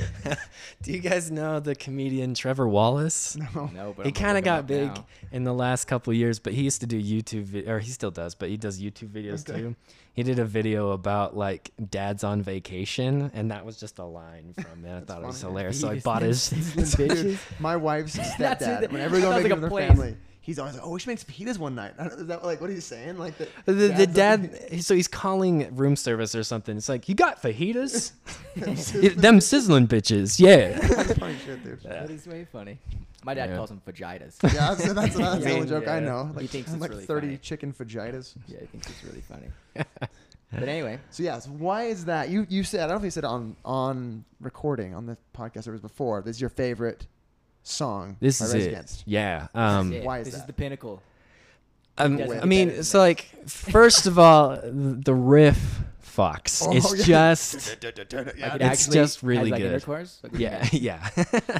Do you guys know the comedian Trevor Wallace? No, no but he kind of got big now. in the last couple years, but he used to do YouTube, or he still does, but he does YouTube videos okay. too. He did a video about like dad's on vacation, and that was just a line from it. I thought it was hilarious, so I bought his. My wife's stepdad. Whenever we go to like their place. family he's always like, "Oh, we should make some fajitas one night." Is that like what he's saying? Like the, The, the dad's like- dad, so he's calling room service or something. It's like, you got fajitas? Them sizzling bitches, yeah. That's funny shit, dude. That is way funny. My dad Yeah. calls them fajitas. Yeah, that's, that's, that's the only joke I yeah. know. He Like, thinks I'm it's like really 30 funny. chicken fajitas. yeah, he thinks it's really funny. but anyway, So yes, why is that? You you said I don't know if you said it on on recording on the podcast or it was before. This is your favorite song. This is it. Against. Yeah. Um, this, is it. why is this is the pinnacle. Um, I mean, better than so like, first of all, the riff fucks. Oh, it's yeah. just, Like it It's actually just really has, like, good. intercourse? Like, what do you yeah,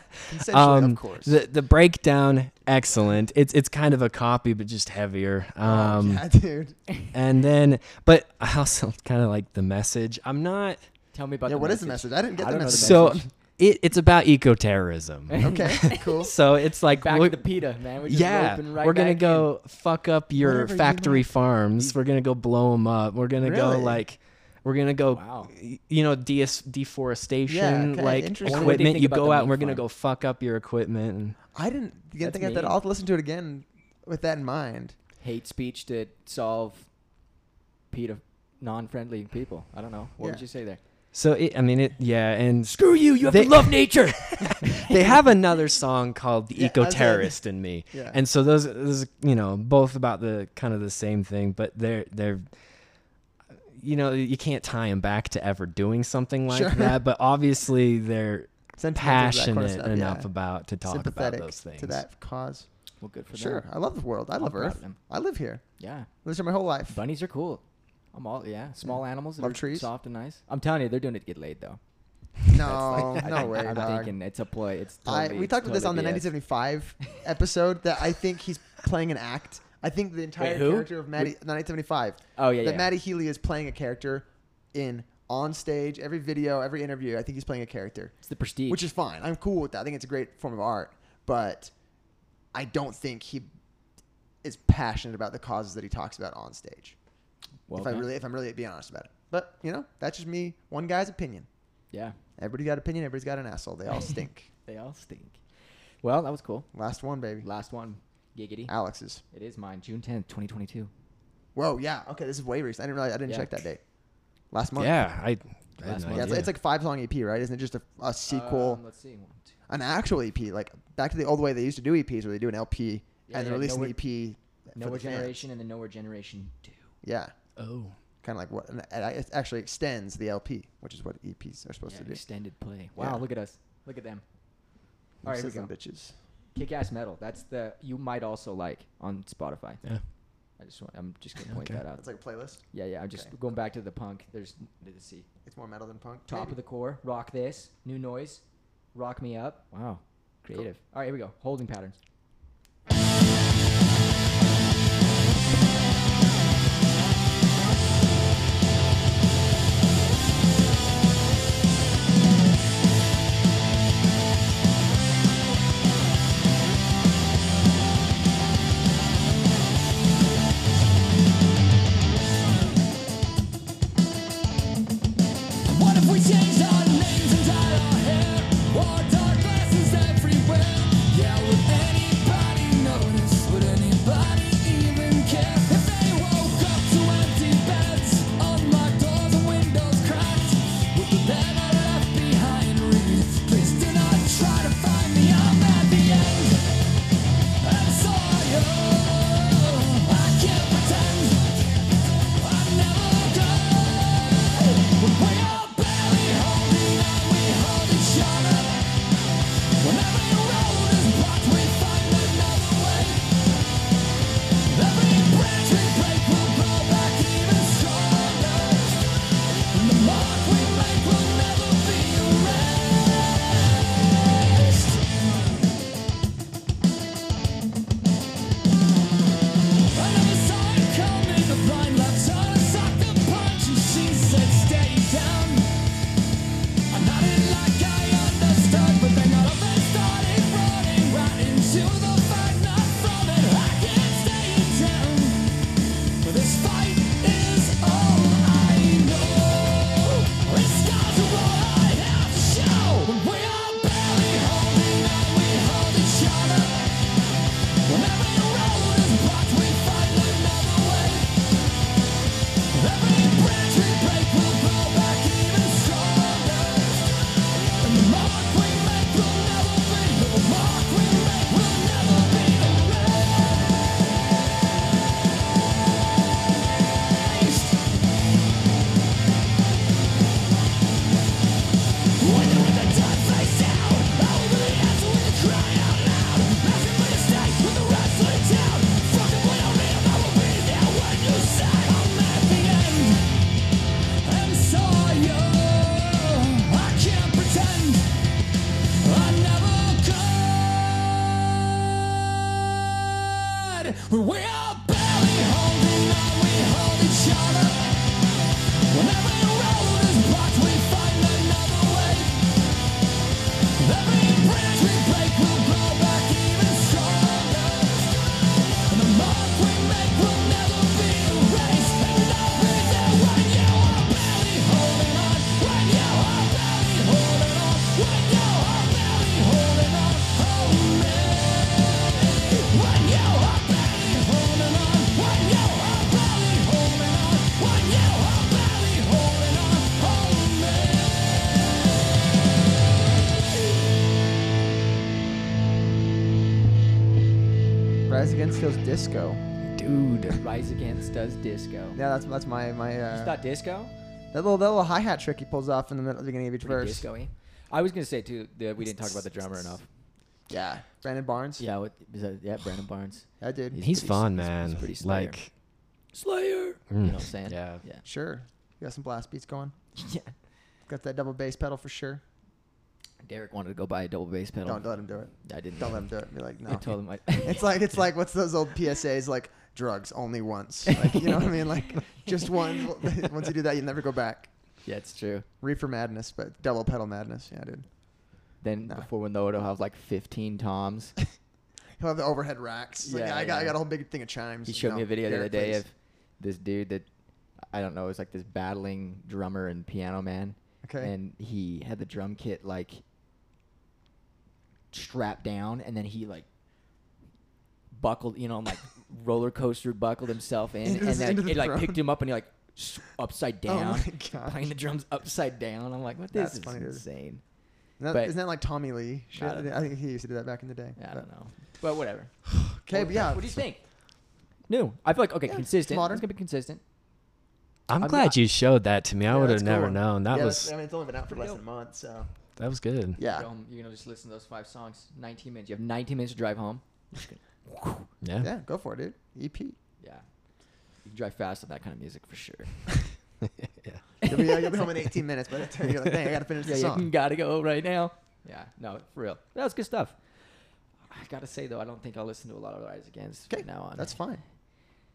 yeah. Um, of course. The the breakdown, excellent. It's it's kind of a copy, but just heavier. Um, yeah, dude. and then, but I also kind of like the message. I'm not. Tell me about Yeah, the what is message. the message? I didn't get I the don't know the message. So message. It, it's about eco-terrorism. okay, cool. So it's like Back we're- to PETA, man. We're just yeah, right we're gonna back in. go fuck up your Whatever factory like. farms. We're gonna go blow them up. We're gonna go like, we're gonna go, Wow. you know, de- deforestation, Yeah, okay, like interesting. I wonder what they equipment. think You go out and we're gonna go fuck up your equipment. And I didn't get think of that. I'll to listen to it again with that in mind. hate speech to solve PETA non-friendly people. I don't know. What would you say there? So it, I mean, it, yeah, and Screw you! You have They- to love nature. they have another song called "The Yeah, Eco Terrorist in Me," Yeah. and so those, those, you know, both about the kind of the same thing, but they're they're, you know, you can't tie them back to ever doing something like Sure. that, but obviously they're Sentimental to that kind of passionate stuff, enough yeah. about to talk about those things. to that cause. well, good for Sure, them. I love the world. I love proud Earth. them. I live here. Yeah, Lived here my whole life. bunnies are cool. I'm all yeah. Small animals that Love are trees. soft and nice. I'm telling you, they're doing it to get laid though. No, That's like- no think- way, I'm dog. thinking it's a ploy. It's I, totally, we talked about this on the totally BS. 1975 episode that I think he's playing an act. I think the entire who? character of Matty, 1975, Oh yeah, that yeah. Matty Healy is playing a character in on stage, every video, every interview. I think he's playing a character, It's the prestige. which is fine. I'm cool with that. I think it's a great form of art, but I don't think he is passionate about the causes that he talks about on stage. Well, if I really, if I'm really being honest about it, but you know, that's just me, one guy's opinion. yeah, Everybody got opinion. Everybody's got an asshole. They all stink. they all stink. Well, that was cool. Last one, baby. Last one, giggity. Alex's. It is mine, June 10th, 2022. Whoa, yeah. Okay, this is way recent. I didn't realize. I didn't Yeah. check that date. Last month. yeah, I, I Last month. Yeah, it's, idea. it's like five song EP, right? Isn't it just a, a sequel, Um, let's see. One, two. an actual EP, like back to the old way they used to do EPs, where they do an LP Yeah, and yeah, they release an EP. for Nowhere the fans. Generation and then Nowhere Generation 2. Yeah, oh, kind of like what and it actually extends the LP, which is what EPs are supposed Yeah, to do. extended play. Wow, Yeah. look at us. Look at them. All right, here we go. bitches. Kick ass metal. That's the you might also like on Spotify. yeah. I just want, I'm just gonna point Okay. that out. It's like a playlist. Yeah, yeah. I'm just Okay. going back to the punk. There's let's see. It's more metal than punk. Top of the core. Rock this. New noise. Rock me up. Wow. Creative. All right, here we go. Holding patterns. Rise Against goes disco. Dude. Rise Against does disco. Yeah, that's that's my my You uh, thought disco? that little that little hi hat trick he pulls off in the middle, of the beginning of each Pretty verse. disco-y. I was gonna say too that we didn't talk about the drummer enough. Yeah, Brandon Barnes. Yeah, what, is that, yeah, Brandon Barnes. that dude. He's He's pretty- fun, he's- man. he's pretty slayer. like, Slayer. You mm, know what I'm saying? Yeah. Yeah. Sure, you got some blast beats going. Yeah. Got that double bass pedal for sure. Derek wanted to go buy a double bass pedal. Don't let him do it. I didn't. Don't let him do it. Be like, no. I told him I. It's like it's like what's those old PSAs like drugs only once. Like you know what I mean? Like just one. Once you do that, you never go back. yeah, it's true. Reefer madness, but double pedal madness. Yeah, dude. Then Nah. before we know it, I'll have like 15 toms. He'll have the overhead racks. It's like, Yeah, I got I got a whole big thing of chimes. He showed know, me a video the other day plays. of this dude that I don't know. It was like this battling drummer and piano man. Okay. And he had the drum kit like strapped down, and then he like buckled, you know, like roller coaster buckled himself in, Into and the- then into the it like throne. picked him up, and he like s- upside Oh down, my gosh. playing the drums upside down. I'm like, what? This That's is funny, dude. insane. Isn't that, but- isn't that like Tommy Lee? Shit? I don't know. I think he used to do that back in the day. I don't know, but whatever. Okay, but yeah. What do you think? New. I feel like okay, Yeah, consistent. modern. It's gonna be consistent. I'm, I'm glad not- you showed that to me. I Yeah, would have that's never cool. known. That Yeah, was I mean, it's only been out for less than a month, so that was good. yeah. Go home, you're gonna just listen to those five songs. 19 minutes. You have 19 minutes to drive home. Yeah. Yeah, go for it, dude. E EP. yeah. You can drive fast with that kind of music for sure. yeah. You'll be, uh, you'll be home in 18 minutes, but you're like, dang, I gotta finish yeah, the you song. gotta go right now. Yeah, no, for real. That was good stuff. I gotta say though, I don't think I'll listen to a lot of Rise Against Okay, from now on. that's fine.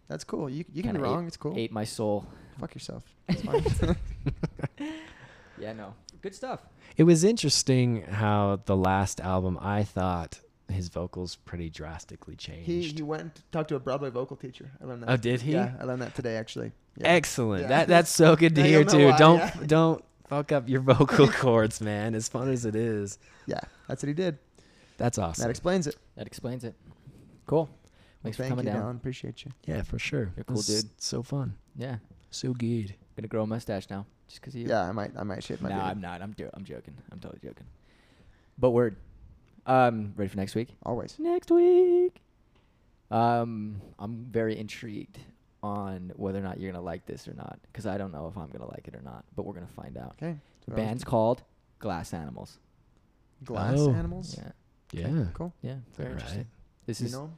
That's cool. You you can Kinda be wrong. ate- it's cool. Ate my soul. Fuck yourself. It's fine. Yeah, no, good stuff. It was interesting how the last album I thought his vocals pretty drastically changed. he he went to talk to a Broadway vocal teacher. I learned that. Oh, did he? Yeah, I learned that today actually. Yeah. Excellent. Yeah. That that's so good to hear too. why, don't yeah. don't fuck up your vocal cords, man. As fun as it is. Yeah, that's what he did. That's awesome. That explains it. That explains it. Cool. Thanks Thank for coming you, down. Dallin. Appreciate you. yeah, for sure. You're a cool dude. So fun. Yeah, So good. gonna grow a mustache now, just cause of you. Yeah, I might I might shave my no, beard. I'm not. I'm jo- I'm joking. I'm totally joking. But word. Um, ready for next week? Always. Next week. Um, I'm very intrigued on whether or not you're gonna like this or not, because I don't know if I'm gonna like it or not. But we're gonna find out. Okay. The band's called Glass Animals. glass Oh. animals. Yeah, Yeah. Cool. yeah, very Alright. interesting. This you is know 'em?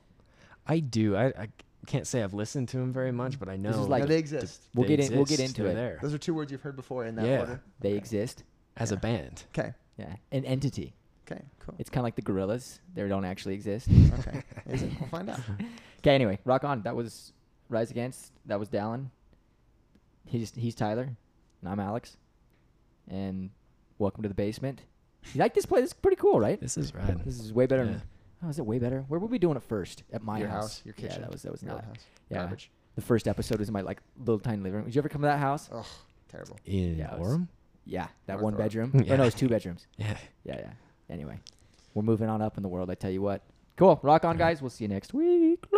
I do. I, I can't say I've listened to them very much, mm-hmm. but I know This is like- no, they exist. We'll they get in- we'll get into They're it. there Those are two words you've heard before in that Yeah. order. they Okay. exist. as a band. Okay. Yeah, an entity. Okay. Cool. It's kind of like the Gorillaz. They don't actually exist. okay. Is it? We'll find out. Okay, anyway, rock on. That was Rise Against. That was Dallin. He's he's Tyler, and I'm Alex. And welcome to the basement. You like this place? It's pretty cool, right? This is rad. This is way better. Yeah. Than, oh, is it way better? Where were we doing it first? At my your house. house, your kitchen. Yeah, that was that was your not. house. Yeah, Garbage. the first episode was in my like little tiny living room. Did you ever come to that house? Ugh. Terrible. In Yeah, it was- Orem? Yeah, that North one Orem. bedroom. Yeah. Oh no, it's two bedrooms. Yeah. Yeah, yeah. Anyway, we're moving on up in the world. I tell you what. Cool. Rock on, guys. We'll see you next week.